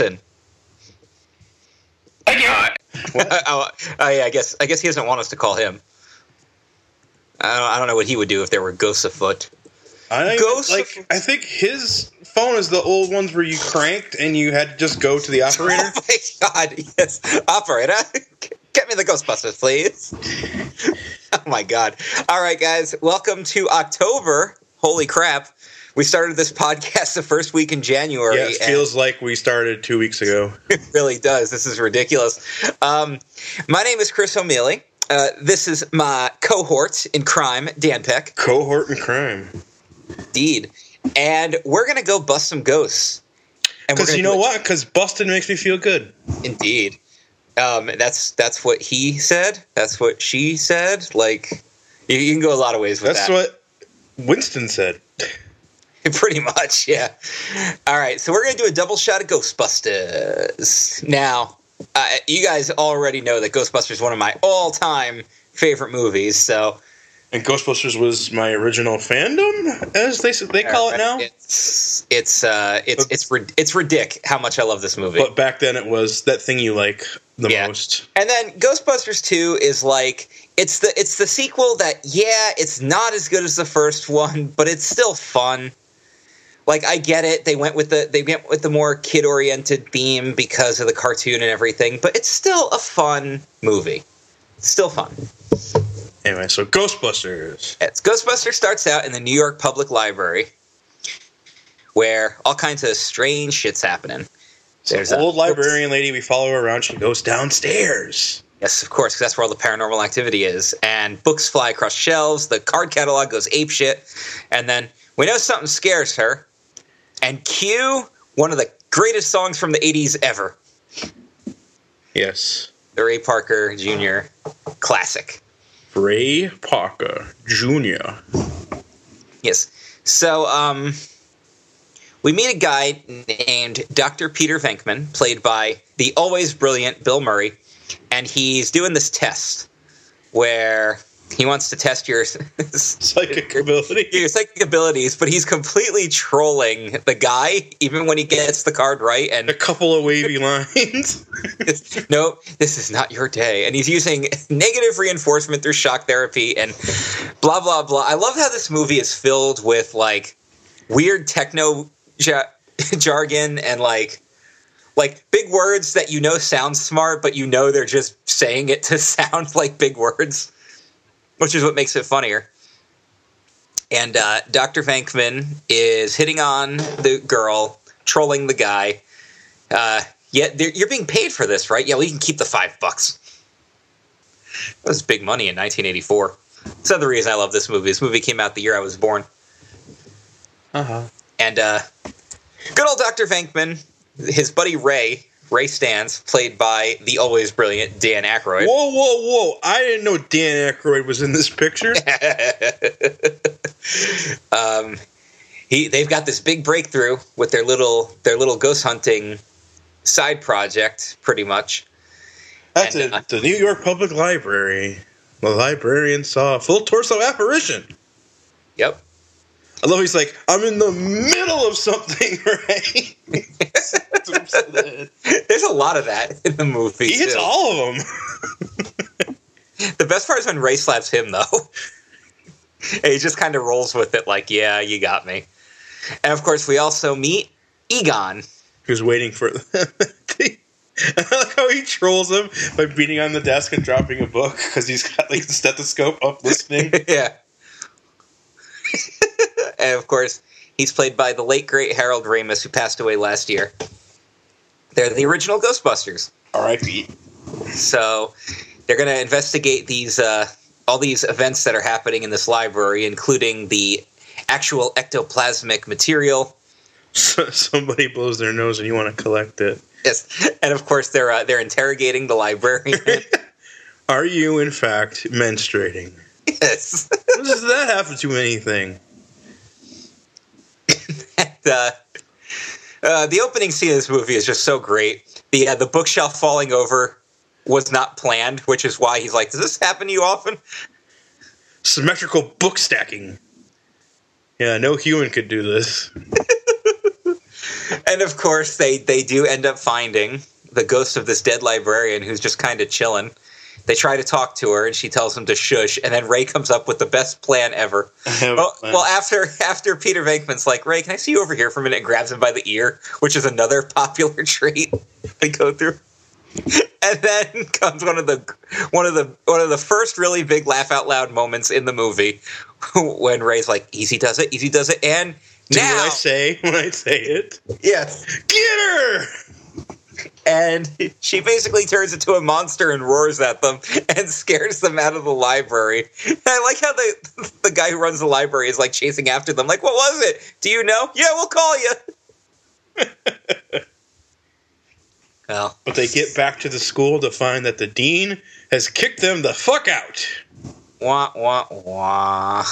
Billy Robinson. Thank you. oh, oh, yeah, I guess I guess he doesn't want us to call him. I don't, I don't know what he would do if there were ghosts afoot. I think, Ghosts like of- I think his phone is the old ones where you cranked and you had to just go to the oh operator. Oh my god, yes. Operator, get me the Ghostbusters, please. oh my god. All right, guys, welcome to October. Holy crap. We started this podcast the first week in January. yeah, it feels like we started two weeks ago. it really does. This is ridiculous. Um, my name is Chris O'Mealy. Uh, this is my cohort in crime, Dan Peck. Cohort and crime. Indeed. And we're going to go bust some ghosts. And Because you know what? Because busting makes me feel good. Indeed. Um, that's that's what he said. That's what she said. Like, you, you can go a lot of ways with That's that. That's what Winston said. Pretty much, yeah. All right, so we're gonna do a double shot of Ghostbusters. Now, uh, you guys already know that Ghostbusters is one of my all-time favorite movies. So And Ghostbusters was my original fandom, as they they call it now. It's it's uh, it's it's it's ridic how much I love this movie. But back then, it was that thing you like the Yeah. most. And then Ghostbusters 2 is like it's the it's the sequel that yeah, it's not as good as the first one, but it's still fun. Like I get it, they went with the they went with the more kid-oriented theme because of the cartoon and everything, but it's still a fun movie. Still fun. Anyway, so Ghostbusters. It's Ghostbusters starts out in the New York Public Library where all kinds of strange shit's happening. There's an a- old librarian lady we follow around. She goes downstairs. Yes, of course, 'cause that's where all the paranormal activity is. And books fly across shelves, the card catalog goes apeshit, and then we know something scares her. And Q, one of the greatest songs from the 80s ever Yes. the Ray Parker Jr. classic. Ray Parker Jr. Yes. So, um, we meet a guy named Dr. Peter Venkman, played by the always brilliant Bill Murray, and he's doing this test where he wants to test your Psychic ability. your psychic abilities, but he's completely trolling the guy, even when he gets the card right. And a couple of wavy lines. no, this is not your day. And he's using negative reinforcement through shock therapy and blah blah blah. I love how this movie is filled with like weird techno ja- jargon and like like big words that you know sound smart, but you know they're just saying it to sound like big words, which is what makes it funnier. And uh, Dr. Venkman is hitting on the girl, trolling the guy. Uh, yet you're being paid for this, right? Yeah, well, you can keep the five bucks. That was big money in 1984. That's another reason I love this movie. This movie came out the year I was born. Uh huh. And uh, good old Dr. Venkman, his buddy Ray, Ray Stantz, played by the always brilliant Dan Aykroyd. Whoa, whoa, whoa! I didn't know Dan Aykroyd was in this picture. um, he they've got this big breakthrough with their little their little ghost hunting side project, pretty much. That's And, uh, it. The New York Public Library. The librarian saw a full torso apparition. Yep. I love. He's like, I'm in the middle of something, right? There's a lot of that in the movie. he hits too. all of them. The best part is when Ray slaps him, though. and he just kind of rolls with it, like, "Yeah, you got me." And of course, we also meet Egon. Who's waiting for? I like how he trolls him by beating on the desk and dropping a book because he's got like the stethoscope up listening. yeah. And of course, he's played by the late great Harold Ramis, who passed away last year. They're the original Ghostbusters. R.I.P. So they're going to investigate these uh, all these events that are happening in this library, including the actual ectoplasmic material. Somebody blows their nose and you want to collect it. Yes, and of course they're uh, they're interrogating the librarian. Are you in fact menstruating? yes, does that happen to anything? and, uh, uh, the opening scene of this movie is just so great. The uh, the bookshelf falling over was not planned, which is why he's like, "Does this happen to you often?" Symmetrical book stacking. Yeah, no human could do this. And of course, they they do end up finding the ghost of this dead librarian who's just kind of chilling. They try to talk to her, and she tells them to shush. And then Ray comes up with the best plan ever. Well, well, after after Peter Venkman's like, Ray, can I see you over here for a minute? And grabs him by the ear, which is another popular trait they go through. And then comes one of the one of the one of the first really big laugh out loud moments in the movie when Ray's like, "Easy does it, easy does it," and do now, I say when I say it. yes, Get her! And she basically turns into a monster and roars at them and scares them out of the library. And I like how the the guy who runs the library is like chasing after them. Like, what was it? Do you know? Yeah, we'll call you. well, But they get back to the school to find that the dean has kicked them the fuck out. wah wah wah.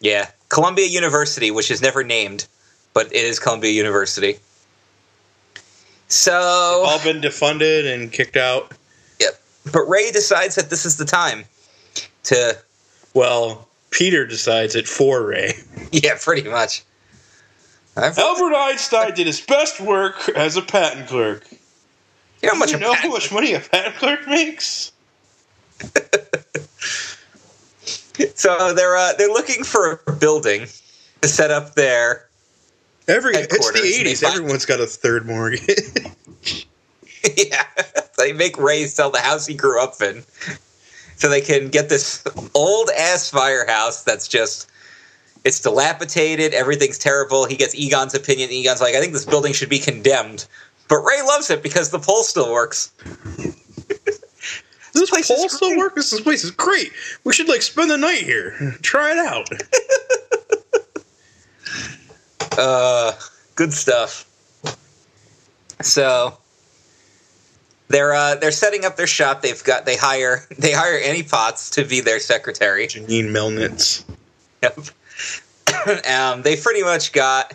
Yeah, Columbia University, which is never named, but it is Columbia University. So All been defunded and kicked out. Yep. But Ray decides that this is the time to, Well, Peter decides it for Ray. yeah, pretty much. I've, Albert Einstein did his best work as a patent clerk. you know how much you know how much money a patent clerk makes? So they're uh, they're looking for a building to set up their Every it's the eighties. Everyone's got a third mortgage. yeah. They make Ray sell the house he grew up in, so they can get this old ass firehouse that's just it's dilapidated. Everything's terrible. He gets Egon's opinion. Egon's like, I think this building should be condemned, but Ray loves it because the pole still works. Does place this is pole still works. This place is great. We should like spend the night here. Try it out. Uh, good stuff. So they're uh, they're setting up their shop. They've got they hire they hire Annie Potts to be their secretary. Janine Melnitz. Yep. um, they pretty much got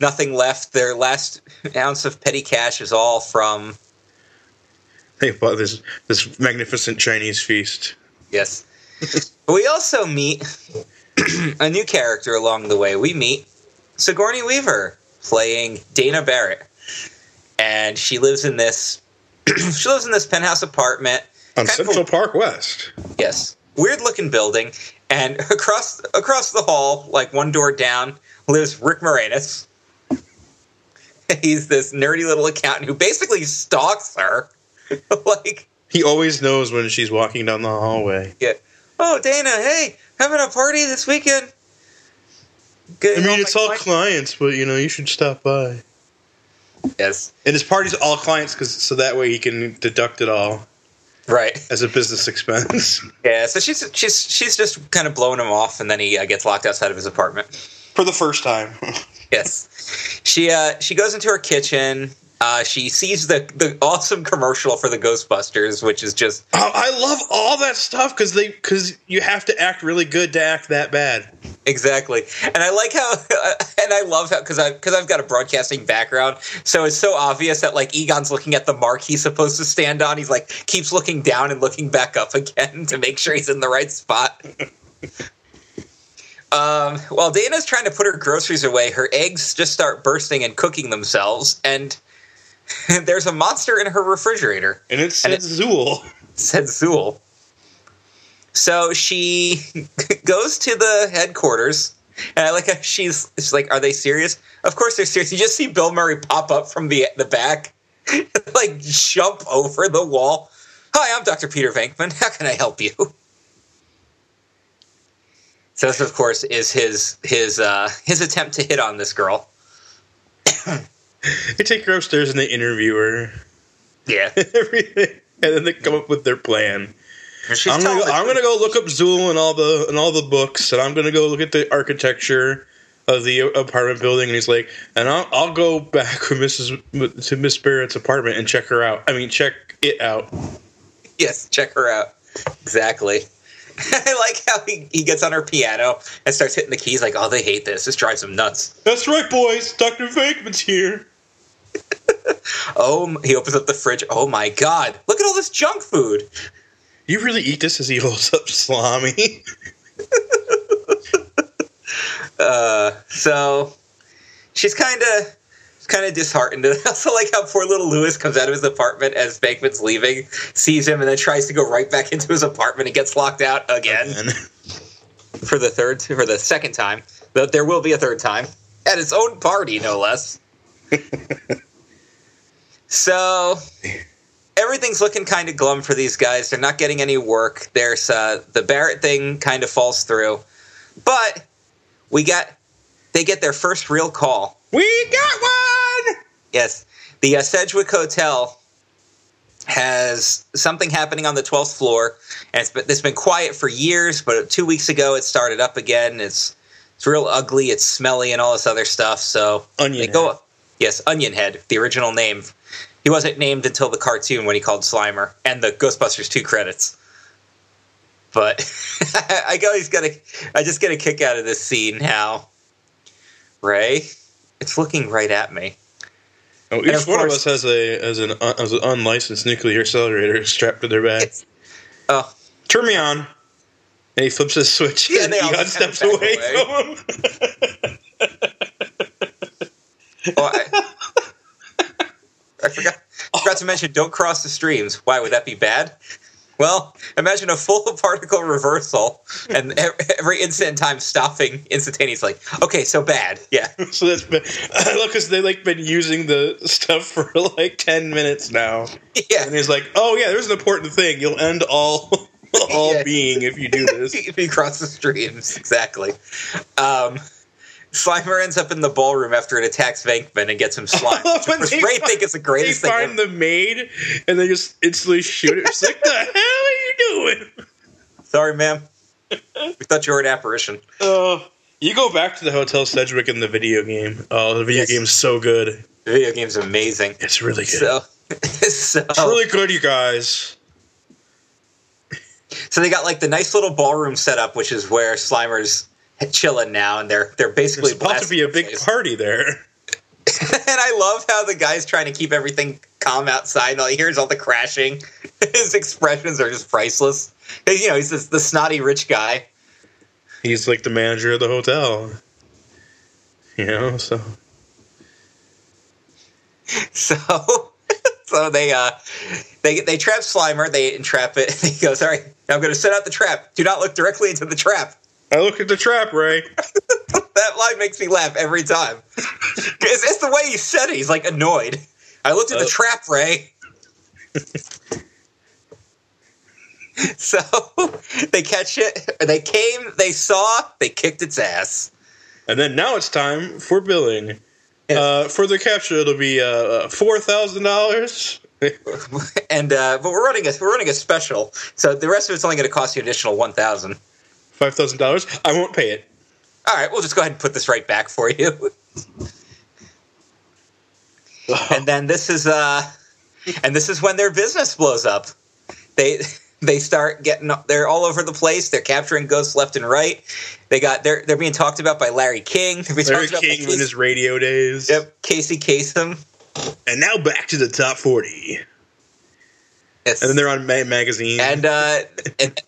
nothing left. Their last ounce of petty cash is all from They bought this this magnificent Chinese feast. yes. we also meet a new character along the way. We meet Sigourney Weaver playing Dana Barrett, and she lives in this she lives in this penthouse apartment. On Central Park West. Yes, weird looking building, and across across the hall, like one door down, lives Rick Moranis. He's this nerdy little accountant who basically stalks her. like, He always knows when she's walking down the hallway. Yeah. oh Dana, hey, having a party this weekend? I mean, it's all client- clients, but you know, you should stop by. yes, And his party's all clients, because so that way he can deduct it all right. as a business expense Yeah, so she's she's she's just kind of blowing him off, and then he uh, gets locked outside of his apartment. for the first time. Yes, she uh, she goes into her kitchen. Uh, she sees the the awesome commercial for the Ghostbusters, which is just Oh, I love all that stuff because they because you have to act really good to act that bad. exactly. And I like how, and I love how because I because I've got a broadcasting background, so it's so obvious that like Egon's looking at the mark he's supposed to stand on. He's like keeps looking down and looking back up again to make sure he's in the right spot. Um, while Dana's trying to put her groceries away, her eggs just start bursting and cooking themselves, and there's a monster in her refrigerator. And it And says Zool. Said Zool. So she goes to the headquarters, and I like how she's, she's like, "Are they serious?" Of course they're serious. You just see Bill Murray pop up from the the back, like jump over the wall. Hi, I'm Dr. Peter Venkman. How can I help you? So this, of course, is his his uh, his attempt to hit on this girl. They take her upstairs and they interview her. Yeah, Everything, and then they come up with their plan. I'm gonna, go, I'm gonna go look up Zool and all the and all the books, and I'm gonna go look at the architecture of the apartment building. And he's like, and I'll, I'll go back with Mrs. to Miss Barrett's apartment and check her out. I mean, check it out. Yes, check her out. Exactly. I like how he, he gets on her piano and starts hitting the keys like, oh, they hate this. This drives them nuts. That's right, boys. Doctor Venkman's here. Oh, he opens up the fridge. Oh my god. Look at all this junk food. You really eat this as he holds up salami? Uh, so she's kind of kind of disheartened. I also like how poor little Lewis comes out of his apartment as Venkman's leaving, sees him, and then tries to go right back into his apartment and gets locked out again And for the third for the second time. But there will be a third time at his own party, no less. So everything's looking kind of glum for these guys. They're not getting any work. There's uh, the Barrett thing kind of falls through, but we got they get their first real call. we got one. Yes, the uh, Sedgwick Hotel has something happening on the 12th floor, and it's been, it's been quiet for years. But two weeks ago, it started up again. It's it's real ugly. It's smelly and all this other stuff. So Onion. they go. Yes, Onion Head, the original name. He wasn't named until the cartoon when he called Slimer and the Ghostbusters 2 credits. But I he's got a. I just get a kick out of this scene. How Ray, it's looking right at me. Oh, each of one of us has a as an uh, as an unlicensed nuclear accelerator strapped to their back. Oh, Turn me on. And he flips his switch, Yeah, and Egon steps kinda away, from him. Oh, I, I forgot, forgot to mention don't cross the streams. Why would that be bad? Well, imagine a full particle reversal and every instant time stopping instantaneously. Okay, so bad. Yeah. so that's been, I love because they like been using the stuff for like ten minutes now, Yeah. and he's like, "Oh yeah, there's an important thing. You'll end all all Yeah. being if you do this." if you cross the streams, exactly. Um, Slimer ends up in the ballroom after it attacks Venkman and gets him slimed. Which they Ray find- think is the They greatest thing. find ever. the maid, and they just instantly shoot it. It's like, "The hell are you doing?" Sorry, ma'am. We thought you were an apparition. Uh, you go back to the Hotel Sedgwick in the video game. Oh, the video Yes. game's so good. The video game's amazing. It's really good. So, so, it's really good, you guys. so they got like the nice little ballroom setup, which is where Slimer's chilling now, and they're they're basically It's about to be a big place. party there. and I love how the guy's trying to keep everything calm outside, and all he hears all the crashing. His expressions are just priceless. You know, he's this, the snotty rich guy. He's like the manager of the hotel. You know, so So, so they uh, they they trap Slimer. They entrap it. He goes, "All right, I'm going to set out the trap. Do not look directly into the trap." I look at the trap, Ray. That line makes me laugh every time. It's, it's the way he said it. He's like annoyed. I looked at the Uh. trap, Ray. so they catch it. They came. They saw. They kicked its ass. And then now it's time for billing. Uh, for the capture, it'll be uh, four thousand dollars. And uh, but we're running a we're running a special. So the rest of it's only going to cost you an additional one thousand. Five thousand dollars. I won't pay it. All right, we'll just go ahead and put this right back for you. and then this is uh and this is when their business blows up they they start getting they're all over the place they're capturing ghosts left and right they got they're they're being talked about by larry king they're Larry King in his radio days. yep, casey Kasem. And now back to the top forty. yes. And then they're on ma- magazine. and uh and,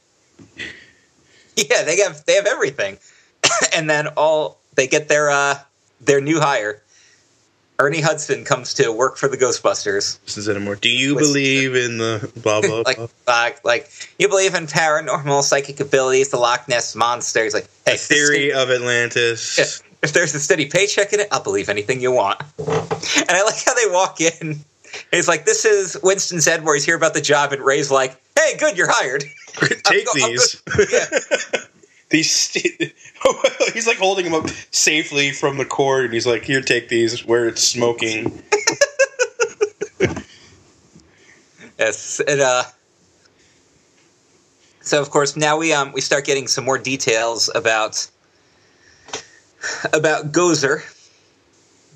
yeah they have they have everything and then all they get their uh their new hire ernie hudson comes to work for the ghostbusters This is anymore. Do you believe in the blah blah like blah? uh, like you believe in paranormal psychic abilities, the Loch Ness monster. He's like, hey, The theory of Atlantis. If, if there's a steady paycheck in it, I'll believe anything you want. And I like how they walk in. It's like this is Winston's Ed, where he's here about the job, and Ray's like, "Hey, good, you're hired." Take I'm go- I'm these. Yeah. these. St- he's like holding them up safely from the cord, and he's like, "Here, take these." Where it's smoking. Yes, and uh, so of course now we um we start getting some more details about about Gozer,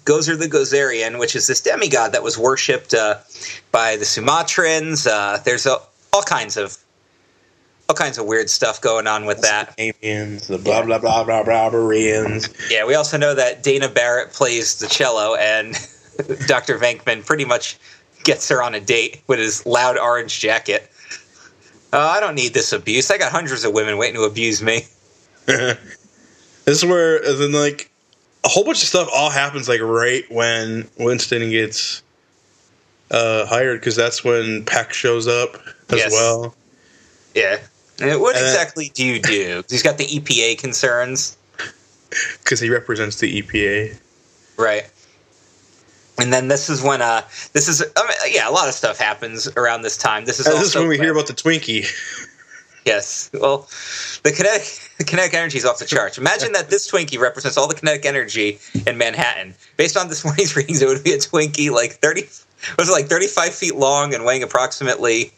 Gozer the Gozerian, which is this demigod that was worshipped uh, by the Sumatrans. Uh, there's a, all kinds of all kinds of weird stuff going on with that. Aliens, the blah blah blah blah blah Barbarians. Yeah, we also know that Dana Barrett plays the cello, and Dr. Venkman pretty much gets her on a date with his loud orange jacket. Oh, I don't need this abuse. I got hundreds of women waiting to abuse me. This is where then like a whole bunch of stuff all happens like right when Winston gets uh, hired because that's when Peck shows up as Yes. well. Yeah. And what And then- exactly do you do? He's got the EPA concerns, because he represents the EPA. right? And then this is when uh this is I mean, yeah a lot of stuff happens around this time. This is And also this is when we hear about the Twinkie. Yes. Well, the kinetic the kinetic energy is off the charts. Imagine that this Twinkie represents all the kinetic energy in Manhattan. Based on this morning's readings, it would be a Twinkie like thirty was it like thirty five feet long and weighing approximately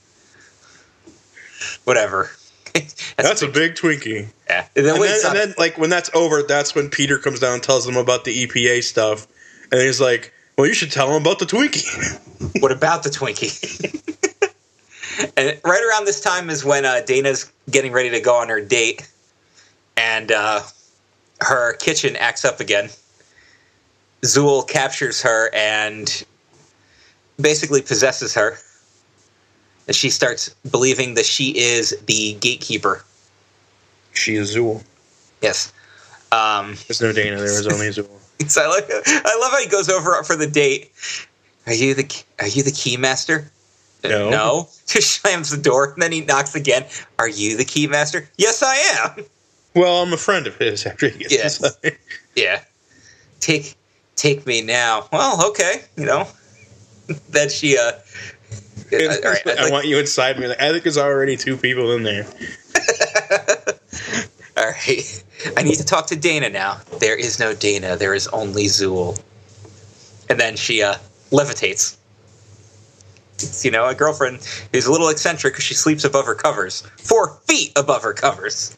whatever. That's a big Twinkie. yeah. And then, And then, and then, like when that's over, that's when Peter comes down and tells them about the EPA stuff, and he's like, "Well, you should tell him about the Twinkie." What about the Twinkie? And right around this time is when uh, Dana's getting ready to go on her date, and uh, her kitchen acts up again. Zool captures her and basically possesses her. And she starts believing that she is the gatekeeper. she is Zool. Yes. Um, There's no Dana. There was only Zool. so I, like, I love how he goes over for the date. Are you the Are you the key master? Uh, No. No. Just slams the door, and then he knocks again. Are you the keymaster? Yes, I am. Well, I'm a friend of his. After he gets Yes. inside. Yeah. Take take me now. Well, okay. You know. that she uh. all right. I like- want you inside me. Like, I think there's already two people in there. all right. I need to talk to Dana now. There is no Dana. There is only Zool. And then she uh levitates. You know, a girlfriend who's a little eccentric because she sleeps above her covers, four feet above her covers.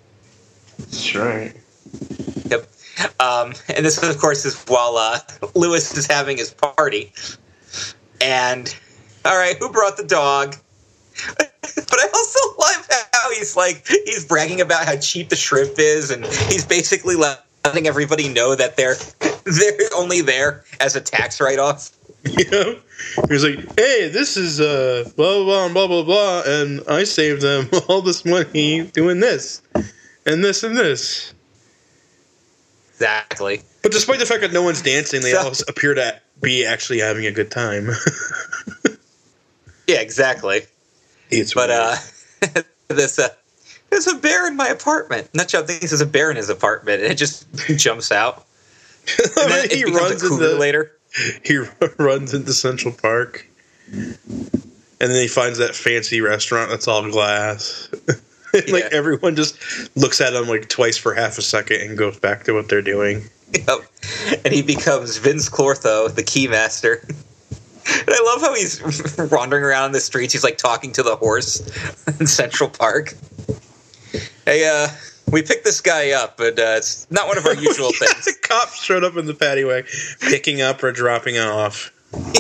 That's right. Yep. Um, and this, of course, is while uh, Lewis is having his party. And, all right, who brought the dog? but I also love how he's like, he's bragging about how cheap the shrimp is, and he's basically letting everybody know that they're they're only there as a tax write off. You know? He was like, "Hey, this is uh blah blah blah blah blah blah, and I saved them all this money doing this, and this and this." Exactly. But despite the fact that no one's dancing, they all appear to be actually having a good time. Yeah, exactly. it's But weird. uh, this uh, there's a bear in my apartment. Nutshell thinks there's a bear in his apartment, and it just jumps out. And then he runs a cougar into later. he runs into Central Park, and then he finds that fancy restaurant that's all glass. like Yeah. everyone just looks at him like twice for half a second and goes back to what they're doing. Yep. And he becomes Vinz Clortho, the keymaster. And I love how he's wandering around the streets. He's like talking to the horse in Central Park. Hey, uh, we picked this guy up, but uh, it's not one of our usual Yeah, things. the cops showed up in the paddy wagon, picking up or dropping off.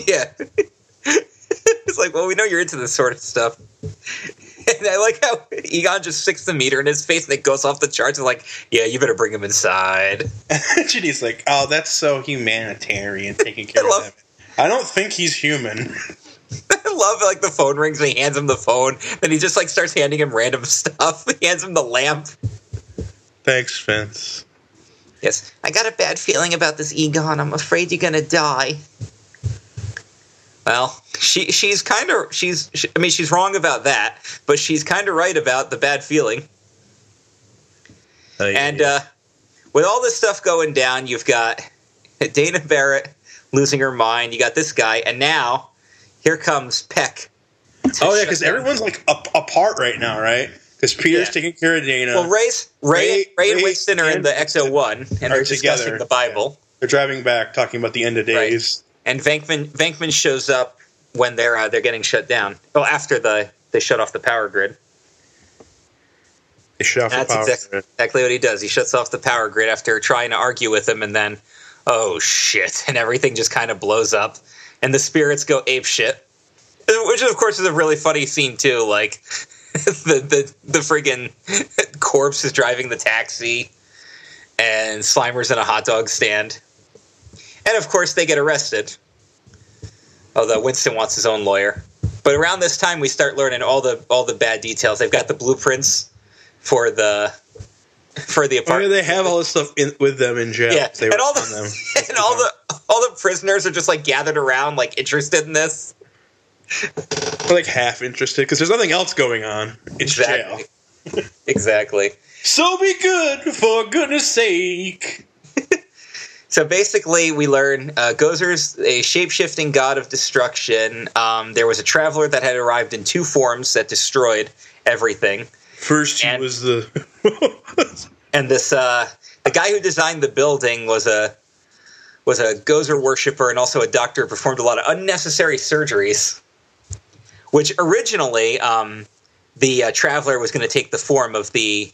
Yeah. it's like, well, we know you're into this sort of stuff. And I like how Egon just sticks the meter in his face and it goes off the charts and like, yeah, you better bring him inside. Ginny's like, "Oh, that's so humanitarian, taking care love- of them." I don't think he's human. I love like the phone rings and he hands him the phone. Then he just like starts handing him random stuff. He hands him the lamp. Thanks, Vinz. Yes, I got a bad feeling about this Egon. I'm afraid you're gonna die. Well, she she's kind of she's she, I mean she's wrong about that, but she's kind of right about the bad feeling. Oh, yeah, And yeah. uh, with all this stuff going down, you've got Dana Barrett losing her mind. You got this guy, and now here comes Peck. oh yeah, because everyone's like up, apart right now, right? Because Peter's Yeah. taking care of Dana. Well, Ray's Ray, Ray- Ray, and Winston are in the Ecto-1, and they're are discussing together. the Bible. They're driving back, talking about the end of Right. days. And Venkman Venkman shows up when they're uh, they're getting shut down. Well, after the they shut off the power grid. They shut off That's the power. exact- grid. Exactly what he does. He shuts off the power grid after trying to argue with him, and then, oh shit, and everything just kind of blows up, and the spirits go ape shit. Which, of course, is a really funny scene too. Like the the the friggin' corpse is driving the taxi, and Slimer's in a hot dog stand, and of course they get arrested. Although Winston wants his own lawyer, but around this time we start learning all the all the bad details. They've got the blueprints for the for the Oh, apartment. they have all this stuff in, with them in jail. Yeah, they and all the them. and all the all the prisoners are just like gathered around, like interested in this. Like half interested because there's nothing else going on. It's jail. Exactly. exactly. So be good, for goodness sake. So basically, we learn uh, Gozer's a shape shifting god of destruction. Um, there was a traveler that had arrived in two forms that destroyed everything. First, he And- was the. And this uh, the guy who designed the building was a was a Gozer worshiper and also a doctor who performed a lot of unnecessary surgeries. Which originally, um, the uh, traveler was going to take the form of the,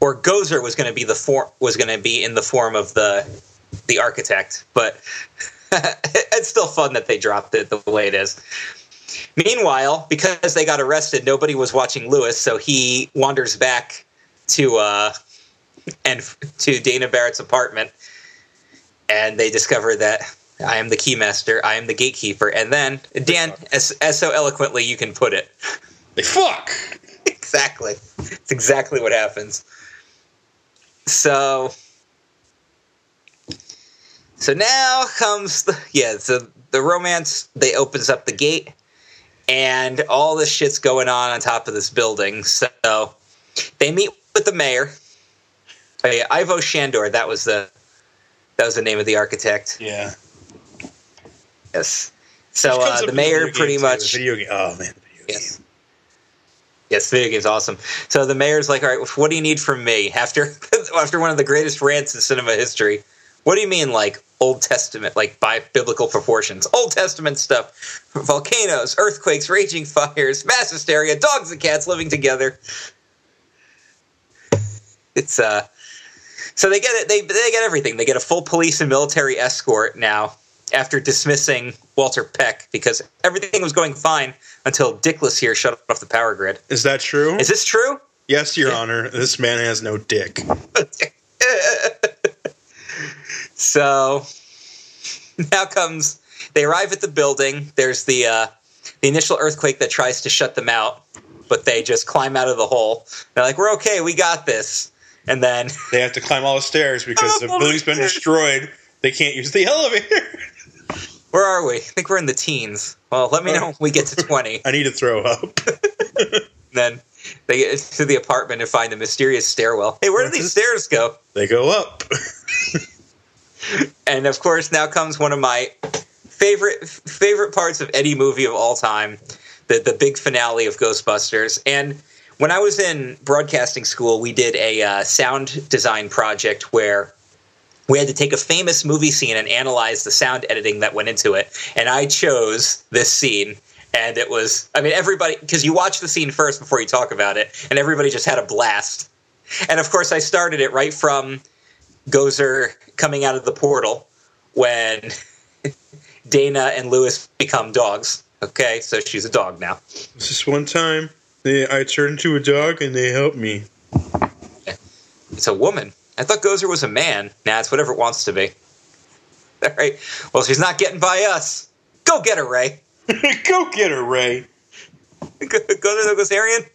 or Gozer was going to be the form was going to be in the form of the the architect. But it's still fun that they dropped it the way it is. Meanwhile, because they got arrested, nobody was watching Lewis, so he wanders back to uh and to Dana Barrett's apartment, and they discover that I am the keymaster, I am the gatekeeper, and then Dan, as, as so eloquently you can put it, they fuck. exactly, it's exactly what happens. So, so now comes the yeah, so the romance. They opens up the gate, and all this shit's going on on top of this building. So they meet with the mayor. Oh, yeah, Ivo Shandor. That was the that was the name of the architect. Yeah. Yes. So uh, the mayor pretty much. Video game. Oh man. Video Yes. game. Yes, the video game's awesome. So the mayor's like, "All right, what do you need from me?" After after one of the greatest rants in cinema history, what do you mean, like Old Testament, like by biblical proportions? Old Testament stuff: volcanoes, earthquakes, raging fires, mass hysteria, dogs and cats living together. It's uh, so they get it. They they get everything. They get a full police and military escort now after dismissing Walter Peck because everything was going fine until Dickless here shut off the power grid. Is that true? Is this true? yes, Your. Honor. This man has no dick. so now comes they arrive at the building. There's the uh, the initial earthquake that tries to shut them out, but they just climb out of the hole. They're like, "We're okay, we got this." And then They have to climb all the stairs because the building's been destroyed. They can't use the elevator. Where are we? I think we're in the teens. Well, let me know when we get to twenty. I need to throw up. then they get to the apartment and find the mysterious stairwell. Hey, where do these stairs go? They go up. And of course, now comes one of my favorite favorite parts of any movie of all time, the the big finale of Ghostbusters. And when I was in broadcasting school, we did a uh, sound design project where we had to take a famous movie scene and analyze the sound editing that went into it. And I chose this scene. And it was, I mean, everybody, because you watch the scene first before you talk about it, and everybody just had a blast. And of course, I started it right from Gozer coming out of the portal when Dana and Lewis become dogs. Okay, so she's a dog now. This one time, they, I turned into a dog and they helped me. It's a woman. I thought Gozer was a man. Nah, it's whatever it wants to be. All right. Well, she's not getting by us. Go get her, Ray. go get her, Ray. Go to the Gozerian.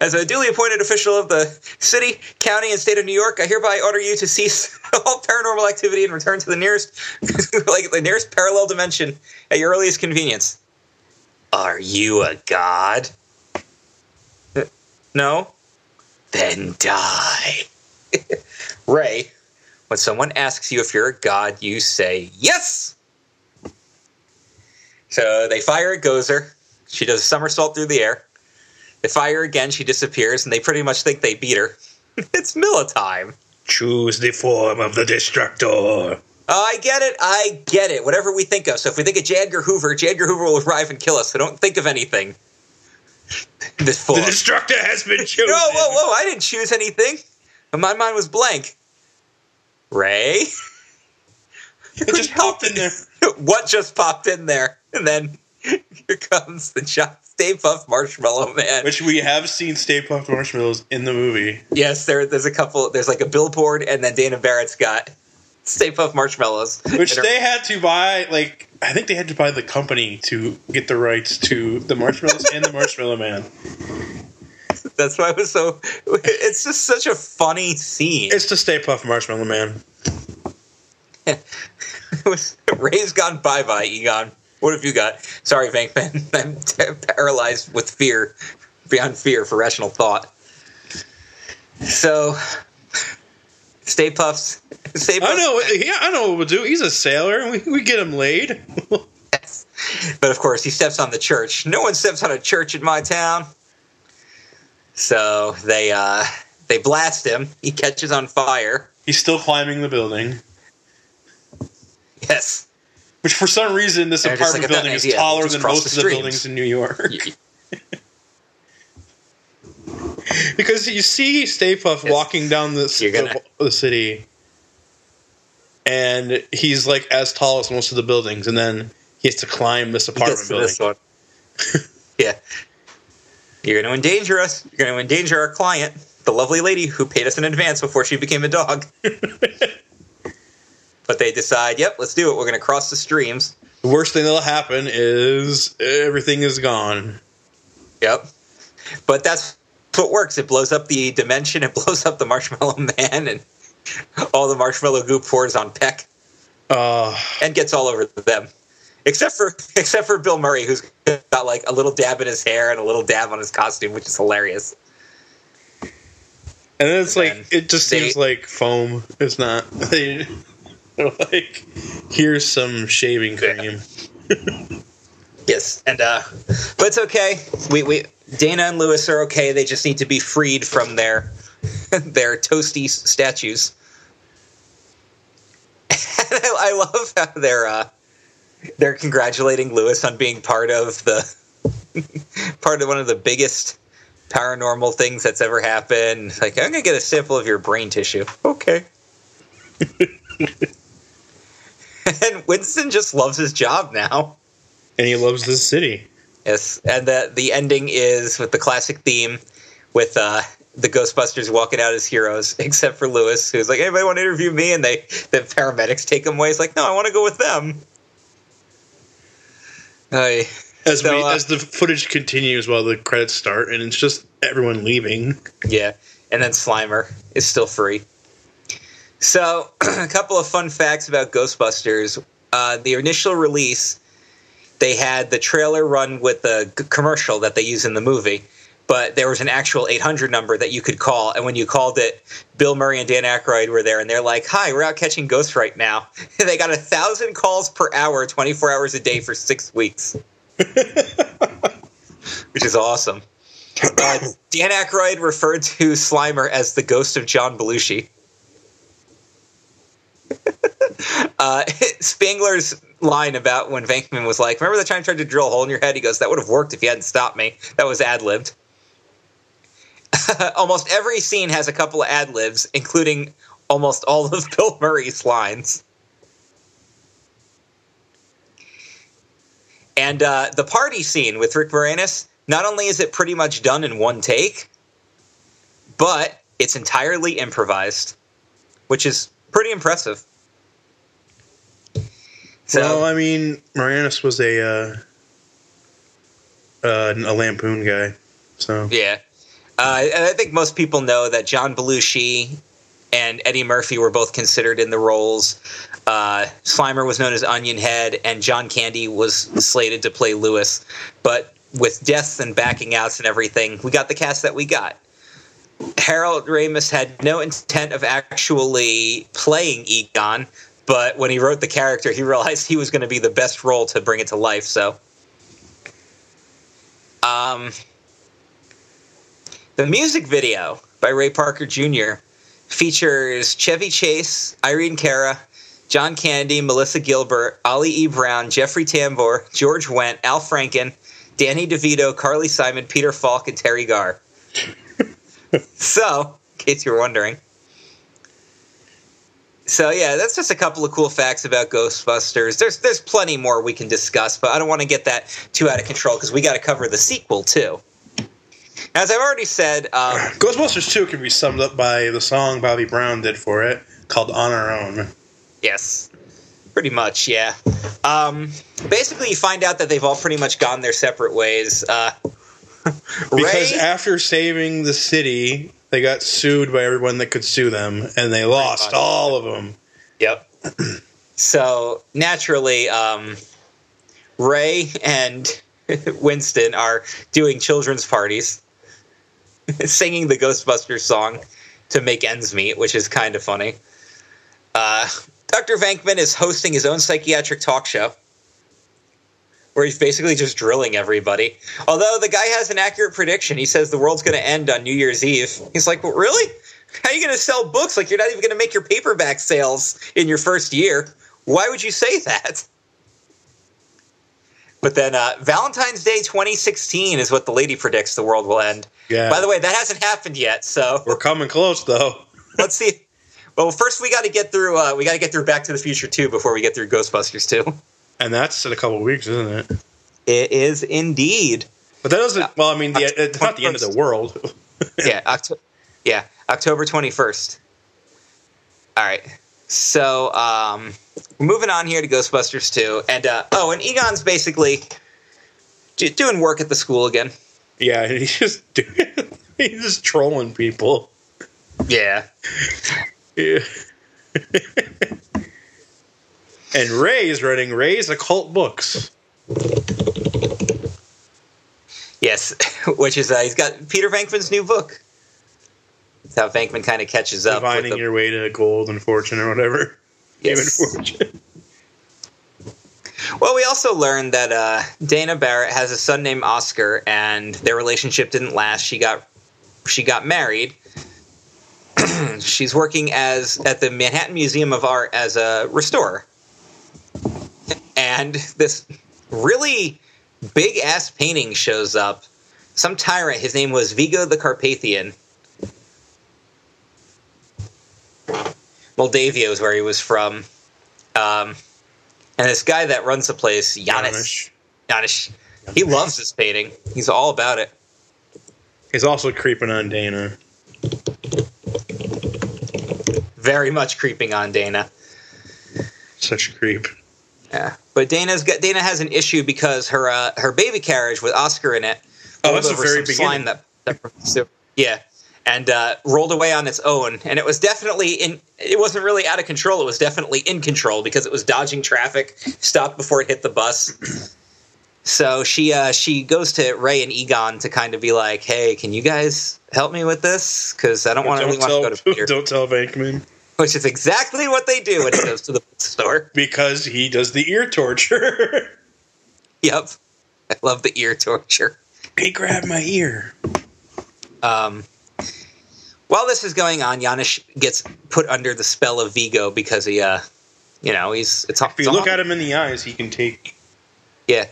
As a duly appointed official of the city, county, and state of New York, I hereby order you to cease all paranormal activity and return to the nearest, like the nearest parallel dimension at your earliest convenience. Are you a god? Uh, No. Then die. Ray, when someone asks you if you're a god, you say yes. So they fire at Gozer. She does a somersault through the air. They fire again, she disappears, and they pretty much think they beat her. it's Miller time. Choose the form of the destructor. Oh, I get it. I get it. Whatever we think of. So if we think of J. Edgar Hoover, J. Edgar Hoover will arrive and kill us. So don't think of anything. this form. The destructor has been chosen. Whoa, whoa, whoa! I didn't choose anything. My mind was blank. Ray, It just popped in there. what just popped in there? And then here comes the John Stay Puft Marshmallow Man. Which we have seen Stay Puft Marshmallows in the movie. Yes, there, there's a couple. There's like a billboard, and then Dana Barrett's got Stay Puft Marshmallows. Which they had to buy, like, I think they had to buy the company to get the rights to the marshmallows and the Marshmallow Man. That's why it was so. It's just such a funny scene. It's the Stay Puft Marshmallow Man. it was Ray's gone bye bye, Egon. What have you got? Sorry, Venkman. I'm t- paralyzed with fear, beyond fear for rational thought. So, Stay Puffs. Stay Puffs. I know. Yeah, I know what we'll do. He's a sailor. We, we get him laid. But of course, he steps on the church. No one steps on a church in my town. So they uh, they blast him. He catches on fire. He's still climbing the building, Yes. which for some reason this apartment like building is idea, taller just than most the of the streams. buildings in New York. because you see Stay Yes. walking down the, the, the city, and he's like as tall as most of the buildings, and then he has to climb this apartment building. this yeah. You're going to endanger us. You're going to endanger our client, the lovely lady who paid us in advance before she became a dog. but they decide, yep, let's do it. We're going to cross the streams. The worst thing that'll happen is everything is gone. Yep. But that's what works. It blows up the dimension. It blows up the marshmallow man, and all the marshmallow goo pours on Peck Uh, and gets all over them. Except for except for Bill Murray, who's got like a little dab in his hair and a little dab on his costume, which is hilarious. and then it's And like then it just they- seems like foam. It's not. They, they're like, here's some shaving cream. Yes, and uh, but it's okay. We we Dana and Lewis are okay. They just need to be freed from their their toasty statues. I, I love how they're uh, they're congratulating Lewis on being part of the part of one of the biggest paranormal things that's ever happened. Like, I'm gonna get a sample of your brain tissue. Okay. and Winston just loves his job now. And he loves this city. Yes, and the the ending is with the classic theme, with uh, the Ghostbusters walking out as heroes, except for Lewis, who's like, "Anybody want to interview me?" And they the paramedics take him away. He's like, "No, I want to go with them." As So, we uh, as the footage continues while the credits start, and it's just everyone leaving. yeah, and then Slimer is still free. So, a couple of fun facts about Ghostbusters: uh, the initial release, they had the trailer run with the g- commercial that they use in the movie. But there was an actual 800 number that you could call, and when you called it, Bill Murray and Dan Aykroyd were there, and they're like, "Hi, we're out catching ghosts right now." they got a thousand calls per hour, 24 hours a day for six weeks, which is awesome. Uh, Dan Aykroyd referred to Slimer as the ghost of John Belushi. uh, Spengler's line about when Venkman was like, "Remember the time I tried to drill a hole in your head?" He goes, "That would have worked if you hadn't stopped me." That was ad libbed. almost every scene has a couple of ad libs, including almost all of Bill Murray's lines. And uh, the party scene with Rick Moranis, not only is it pretty much done in one take, but it's entirely improvised, which is pretty impressive. So, well, I mean, Moranis was a uh, uh, a lampoon guy, so Yeah. Uh, and I think most people know that John Belushi and Eddie Murphy were both considered in the roles. Uh, Slimer was known as Onion Head, and John Candy was slated to play Lewis. But with deaths and backing outs and everything, we got the cast that we got. Harold Ramis had no intent of actually playing Egon, but when he wrote the character, he realized he was going to be the best role to bring it to life. So, um, the music video by Ray Parker Jr. features Chevy Chase, Irene Cara, John Candy, Melissa Gilbert, Ollie E. Brown, Jeffrey Tambor, George Wendt, Al Franken, Danny DeVito, Carly Simon, Peter Falk, and Teri Garr. so, in case you were wondering. So yeah, that's just a couple of cool facts about Ghostbusters. There's there's plenty more we can discuss, but I don't want to get that too out of control because we got to cover the sequel too. As I've already said, um, Ghostbusters 2 can be summed up by the song Bobby Brown did for it called On Our Own. yes, pretty much, yeah. Um, basically, you find out that they've all pretty much gone their separate ways. Uh, Because Ray, after saving the city, they got sued by everyone that could sue them, and they lost all of them. Yep. so naturally, um, Ray and Winston are doing children's parties, singing the Ghostbusters song to make ends meet, which is kind of funny. Uh, Dr. Venkman is hosting his own psychiatric talk show where he's basically just drilling everybody. Although the guy has an accurate prediction. He says the world's going to end on New Year's Eve. He's like, well, really? How are you going to sell books? Like, you're not even going to make your paperback sales in your first year. Why would you say that? But then uh, Valentine's Day 2016 is what the lady predicts the world will end. Yeah. By the way, that hasn't happened yet. So We're coming close, though. let's see. Well, first we got to get through. Uh, we got to get through Back to the Future 2 before we get through Ghostbusters 2. And that's in a couple of weeks, isn't it? It is indeed. But that doesn't. Well, I mean, the, it's not the end of the world. yeah, Octo- yeah, October 21st. All right. So, um, we're moving on here to Ghostbusters 2. And, uh, oh, and Egon's basically doing work at the school again. Yeah, he's just doing, he's just trolling people. Yeah. Yeah. and Ray is running Ray's occult books. Yes, which is, uh, he's got Peter Venkman's new book. That's how Venkman kind of catches up. Divining the- your way to gold and fortune or whatever. Yes. Well, we also learned that uh, Dana Barrett has a son named Oscar, and their relationship didn't last. She got she got married. She's working as at the Manhattan Museum of Art as a restorer, and this really big ass painting shows up. Some tyrant. His name was Vigo the Carpathian. Moldavia is where he was from. Um, and this guy that runs the place, Janosz, Janosz. Janosz, he loves this painting. He's all about it. He's also creeping on Dana. Very much creeping on Dana. Such a creep. Yeah, but Dana's got Dana has an issue because her uh, her baby carriage with Oscar in it. Oh, that's the very beginning. that, that so- yeah, and uh, rolled away on its own, and it was definitely in. It wasn't really out of control. It was definitely in control because it was dodging traffic, stopped before it hit the bus. So she uh, she goes to Ray and Egon to kind of be like, "Hey, can you guys help me with this? Because I don't want to really want to go to tell, Peter." don't tell Venkman Which is exactly what they do when he goes to the bookstore. because he does the ear torture. Yep, I love the ear torture. he grabbed my ear. Um, while this is going on, Janosz gets put under the spell of Vigo because he, uh, you know, he's it's. If you look at him in the eyes, he can take. yeah,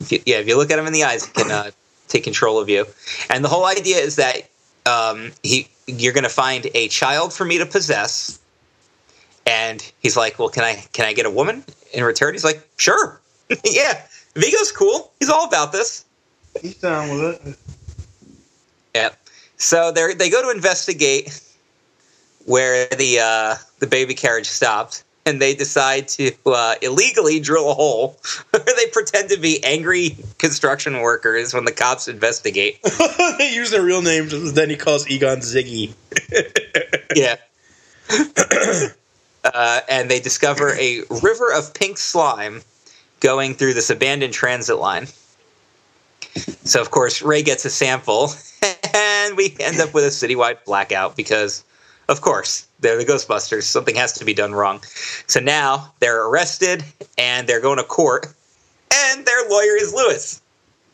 If you- yeah. If you look at him in the eyes, he can uh, take control of you. And the whole idea is that um, he you're going to find a child for me to possess. And he's like, "Well, can I can I get a woman in return?" He's like, "Sure, yeah." Vigo's cool. He's all about this. He's down with it. Yeah. So they they go to investigate where the uh, the baby carriage stopped, and they decide to uh, illegally drill a hole. where they pretend to be angry construction workers when the cops investigate. they use their real names. Then he calls Egon Ziggy. yeah. uh, and they discover a river of pink slime going through this abandoned transit line. So, of course, Ray gets a sample, and we end up with a citywide blackout because, of course, they're the Ghostbusters. Something has to be done wrong. So now they're arrested and they're going to court, and their lawyer is Lewis.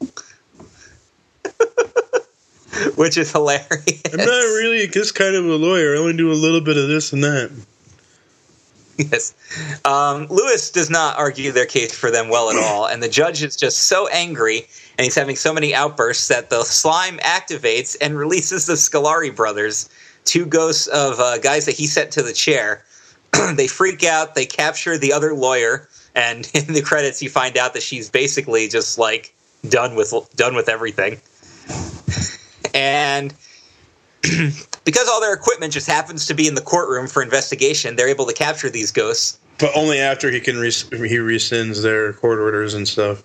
Which is hilarious. I'm not really this kind of a lawyer. I only do a little bit of this and that. Yes. Um, Lewis does not argue their case for them well at all, and the judge is just so angry and he's having so many outbursts that the slime activates and releases the Scolari brothers, two ghosts of uh, guys that he sent to the chair. they freak out, they capture the other lawyer, and in the credits you find out that she's basically just like done with done with everything. and because all their equipment just happens to be in the courtroom for investigation, they're able to capture these ghosts. But only after he can res- he rescinds their court orders and stuff.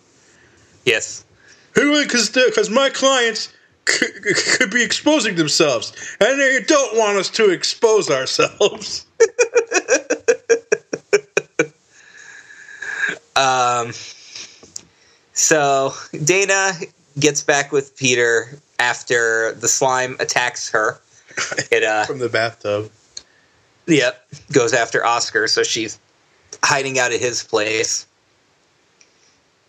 Yes. Because because my clients c- c- could be exposing themselves, and they don't want us to expose ourselves. Um, so Dana gets back with Peter after the slime attacks her. It uh, From the bathtub. yep, goes after Oscar, so she's hiding out at his place.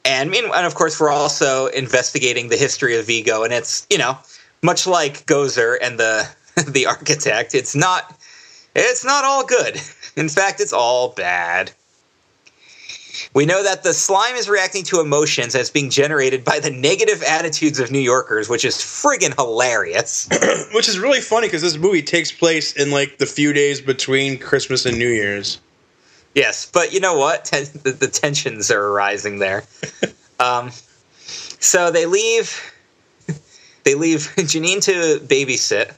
And meanwhile, and of course, we're also investigating the history of Vigo, and it's you know much like Gozer and the the architect. It's not it's not all good. In fact, it's all bad. We know that the slime is reacting to emotions as being generated by the negative attitudes of New Yorkers, which is friggin' hilarious. Which is really funny because this movie takes place in like the few days between Christmas and New Year's. Yes, but you know what? Ten- the, the tensions are arising there. um, so they leave. They leave Janine to babysit.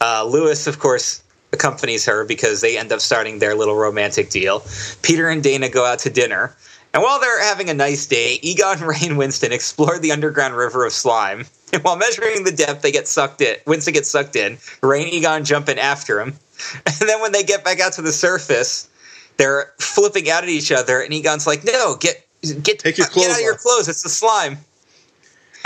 Uh, Lewis, of course, accompanies her because they end up starting their little romantic deal. Peter and Dana go out to dinner. And while they're having a nice day, Egon, Ray, and Winston explore the underground river of slime. And while measuring the depth, they get sucked in. Winston gets sucked in. Ray and Egon jump in after him. And then when they get back out to the surface, they're flipping out at each other, and Egon's like, "No, get get Take your get clothes out of your clothes. It's the slime."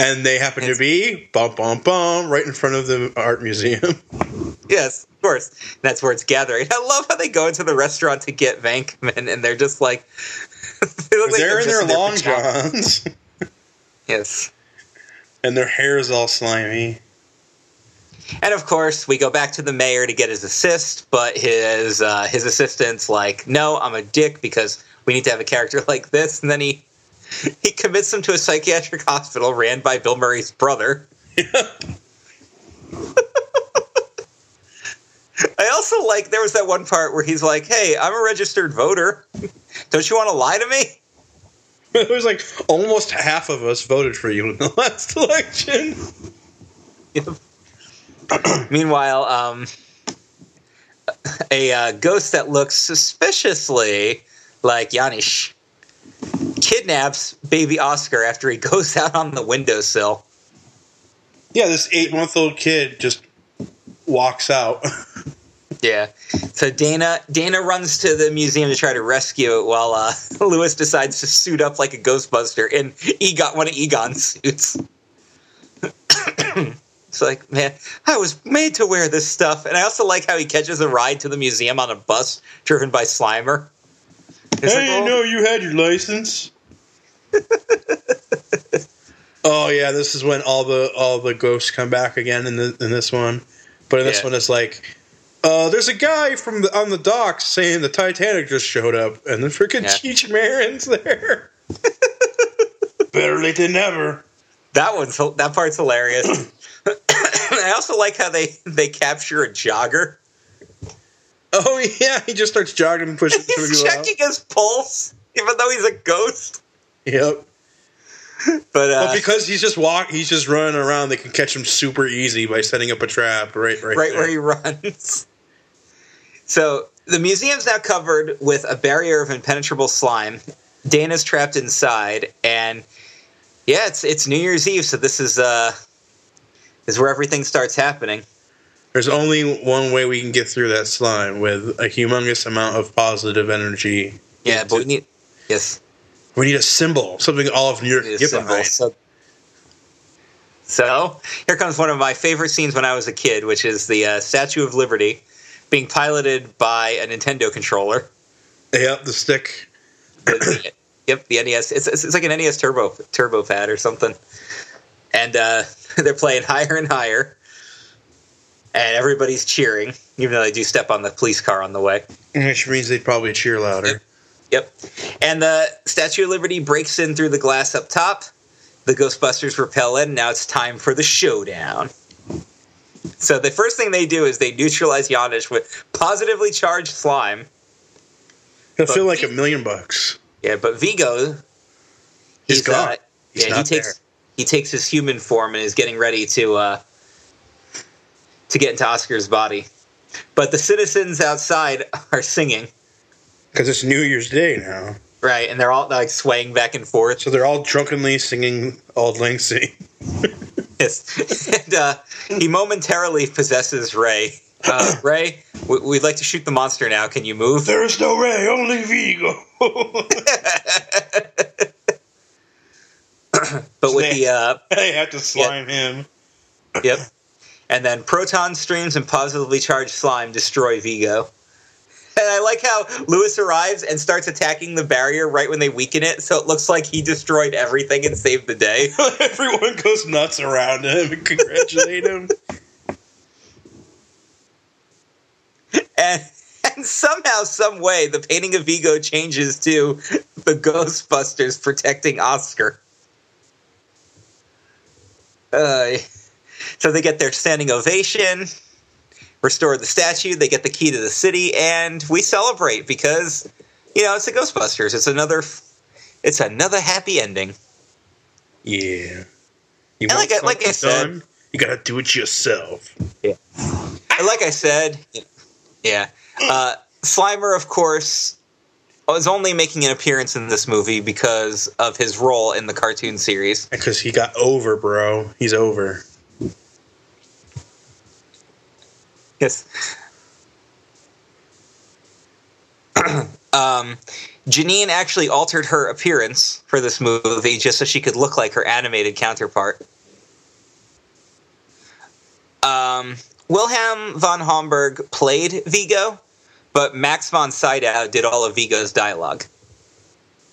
And they happen to be bum bum bum right in front of the art museum. Yes, of course. That's where it's gathering. I love how they go into the restaurant to get Venkman, and they're just like they look like they're in their long pajamas. johns, Yes, and their hair is all slimy. And of course we go back to the mayor to get his assist, but his uh, his assistant's like, "No, I'm a dick because we need to have a character like this," and then he he commits him to a psychiatric hospital ran by Bill Murray's brother. I also like there was that one part where he's like, "Hey, I'm a registered voter. Don't you want to lie to me?" it was like almost half of us voted for you in the last election. Meanwhile, um, a uh, ghost that looks suspiciously like Janosz kidnaps baby Oscar after he goes out on the windowsill. Yeah, this eight month old kid just walks out. Yeah. So Dana Dana runs to the museum to try to rescue it while uh, Lewis decides to suit up like a Ghostbuster in Egon one of Egon's suits. it's like, man, I was made to wear this stuff, and I also like how he catches a ride to the museum on a bus driven by Slimer. It's I like, didn't well, know you had your license. oh yeah, this is when all the all the ghosts come back again in the in this one. But in this Yeah. one, it's like, uh, there's a guy from the, on the docks saying the Titanic just showed up, and the freaking Yeah. Cheech Marin's there. Better late than never. That one's that part's hilarious. I also like how they they capture a jogger. Oh yeah, he just starts jogging and pushing He's checking his pulse, even though he's a ghost. Yep. But uh, Well, because he's just walk, he's just running around. They can catch him super easy by setting up a trap right, right, right there. where he runs. So the museum's now covered with a barrier of impenetrable slime. Dana's trapped inside, and yeah, it's it's New Year's Eve, so this is uh is where everything starts happening. There's only one way we can get through that slime with a humongous amount of positive energy. Yeah, but we need yes, We need a symbol, something all of New York a get behind. So, so here comes one of my favorite scenes when I was a kid, which is the uh, Statue of Liberty being piloted by a Nintendo controller. Yep, the stick. yep, the NES. It's, it's it's like an NES Turbo Turbo Pad or something, and uh, they're playing higher and higher, and everybody's cheering, even though they do step on the police car on the way. Which means they'd probably cheer louder. Yep, and the Statue of Liberty breaks in through the glass up top. The Ghostbusters repel in. Now it's time for the showdown. So the first thing they do is they neutralize Janosz with positively charged slime. He'll feel like he- a million bucks. Yeah, but Vigo, He's gone. Uh, He's yeah, he takes there. He takes his human form and is getting ready to uh, to get into Oscar's body. But the citizens outside are singing. Because it's New Year's Day now. right, and they're all like swaying back and forth. So they're all drunkenly singing Auld Lang Syne. Yes. and uh, he momentarily possesses Ray. Uh, Ray, we- we'd like to shoot the monster now. Can you move? There is no Ray, only Vigo. But with the uh, I have to slime him. Yep. And then proton streams and positively charged slime destroy Vigo. And I like how Lewis arrives and starts attacking the barrier right when they weaken it, so it looks like he destroyed everything and saved the day. Everyone goes nuts around him and congratulate him. And and somehow, some way, the painting of Vigo changes to the Ghostbusters protecting Oscar. Uh, so they get their standing ovation, restore the statue, they get the key to the city, and we celebrate because you know it's the Ghostbusters. It's another, it's another happy ending. Yeah. You And like I- like I said- done, you gotta do it yourself. And like I said, yeah, uh, Slimer, of course, was only making an appearance in this movie because of his role in the cartoon series. Because he got over, bro. He's over. Yes. um, Janine actually altered her appearance for this movie just so she could look like her animated counterpart. Um, Wilhelm von Homburg played Vigo, but Max von Sydow did all of Vigo's dialogue.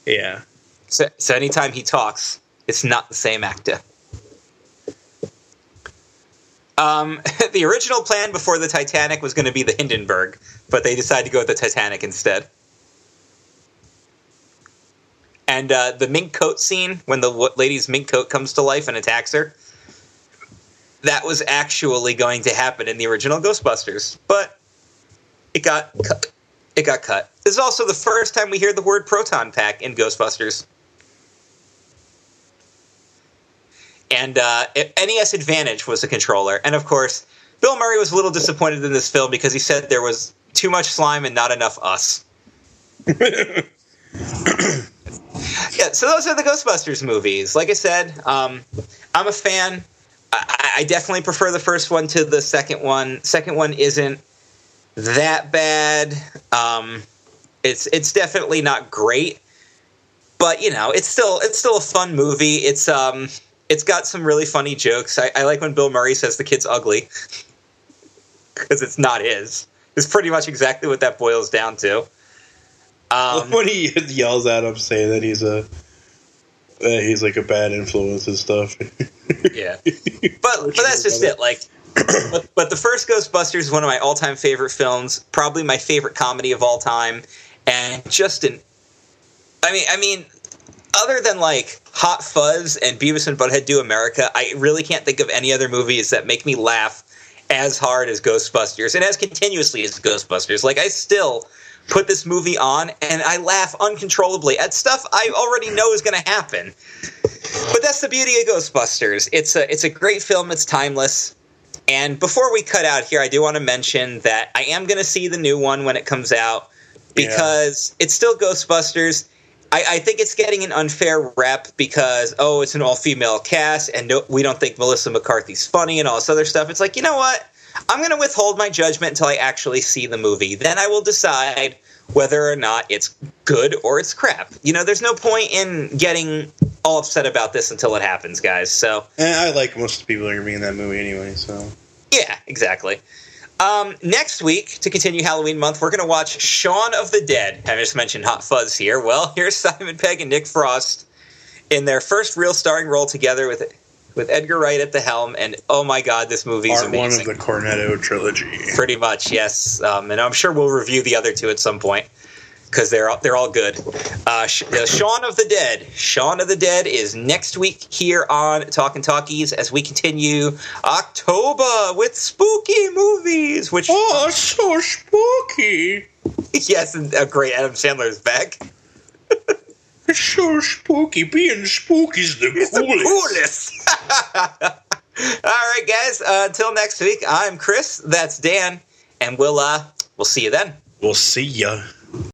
Yeah. So, so anytime he talks, it's not the same actor. Um, the original plan before the Titanic was going to be the Hindenburg, but they decided to go with the Titanic instead. And uh, the mink coat scene, when the lady's mink coat comes to life and attacks her, that was actually going to happen in the original Ghostbusters, but it got cut. It got cut. This is also the first time we hear the word proton pack in Ghostbusters. And uh, NES Advantage was the controller. And of course, Bill Murray was a little disappointed in this film because he said there was too much slime and not enough us. yeah, so those are the Ghostbusters movies. Like I said, um, I'm a fan. I, I definitely prefer the first one to the second one. Second one isn't that bad. Um, it's it's definitely not great, but you know, it's still it's still a fun movie. It's um it's got some really funny jokes. I, I like when Bill Murray says the kid's ugly because it's not his. It's pretty much exactly what that boils down to. Um, when he yells at him, saying that he's a that he's like a bad influence and stuff. yeah, but but that's just it. Like, but, but the first Ghostbusters is one of my all time favorite films. Probably my favorite comedy of all time, and just an. I mean, I mean, other than like Hot Fuzz and Beavis and Butthead Do America, I really can't think of any other movies that make me laugh as hard as Ghostbusters and as continuously as Ghostbusters. Like I still put this movie on and I laugh uncontrollably at stuff I already know is going to happen. But that's the beauty of Ghostbusters. It's a it's a great film. It's timeless. And before we cut out here, I do want to mention that I am going to see the new one when it comes out because it's still Ghostbusters. I, I, think it's getting an unfair rep because oh, it's an all-female cast, and no, we don't think Melissa McCarthy's funny and all this other stuff. It's like you know what? I'm going to withhold my judgment until I actually see the movie. Then I will decide whether or not it's good or it's crap. You know, there's no point in getting all upset about this until it happens, guys. So, and I like most of the people that are gonna be in that movie anyway. So, yeah, exactly. Um, next week, to continue Halloween month, we're going to watch Shaun of the Dead. I just mentioned Hot Fuzz here. Well, here's Simon Pegg and Nick Frost in their first real starring role together with with Edgar Wright at the helm. And oh my God, this movie is Part amazing. one of the Cornetto trilogy. Pretty much, yes. Um, and I'm sure we'll review the other two at some point because they're all, they're all good. Uh, Shaun of the Dead. Shaun of the Dead is next week here on Talking Talkies as we continue October with spooky movies. Which oh, so spooky! yes, and a great Adam Sandler is back. It's so spooky. Being spooky's the it's coolest. The coolest. all right, guys. Uh, until next week, I'm Chris. That's Dan, and we'll uh, we'll see you then. We'll see ya.